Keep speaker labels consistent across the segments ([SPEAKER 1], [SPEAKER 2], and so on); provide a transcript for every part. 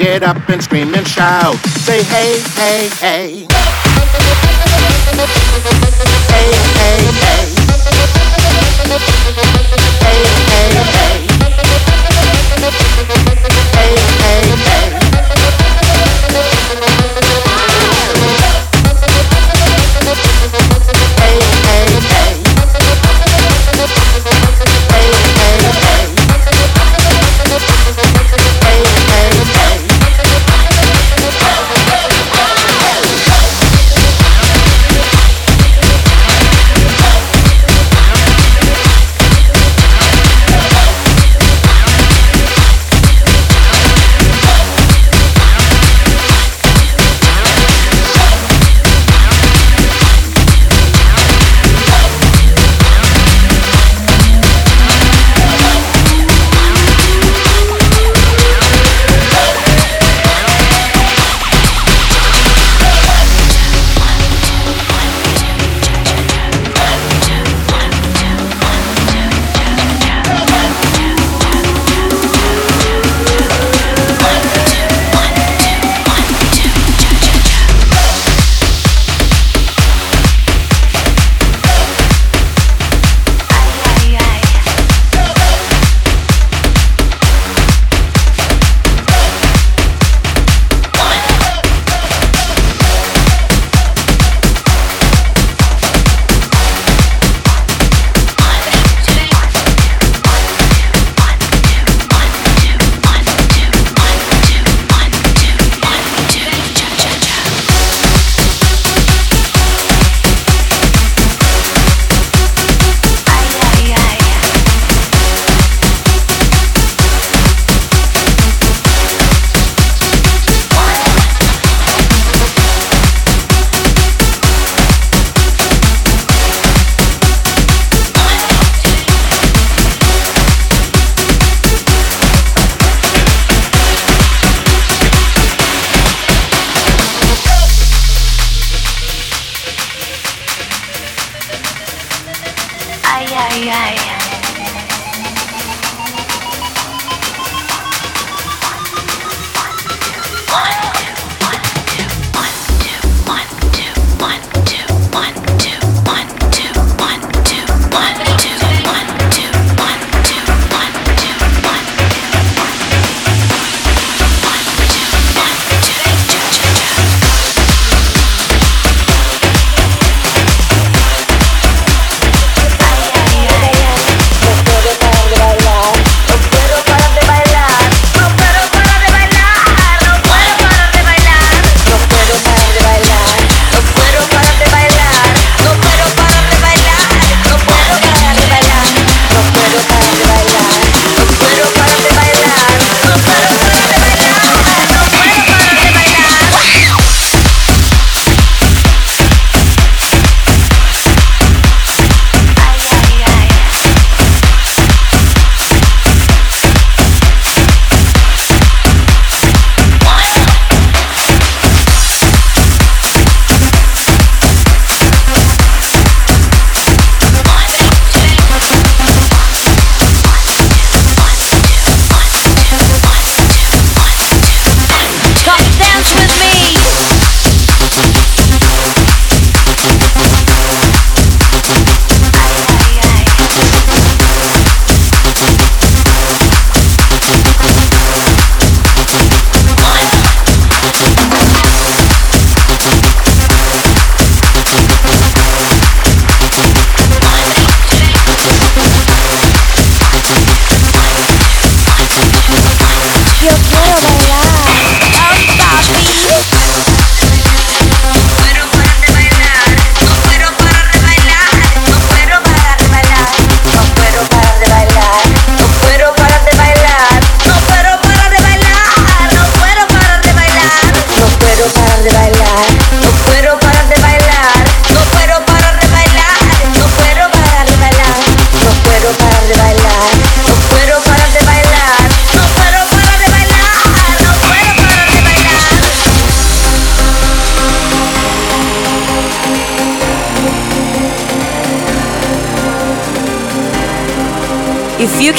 [SPEAKER 1] get
[SPEAKER 2] up and scream and shout. Say hey, hey, hey. Hey, hey, hey. Hey, hey, hey. Hey, hey, hey.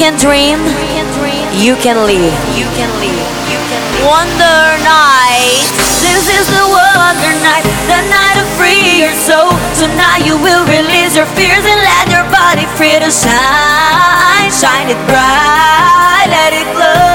[SPEAKER 3] can dream, you can live. You can live. Wonder night. This is the wonder night, the night of free your soul. Tonight you will release your fears and let your body free to shine. Shine it bright, let it glow.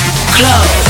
[SPEAKER 4] Turn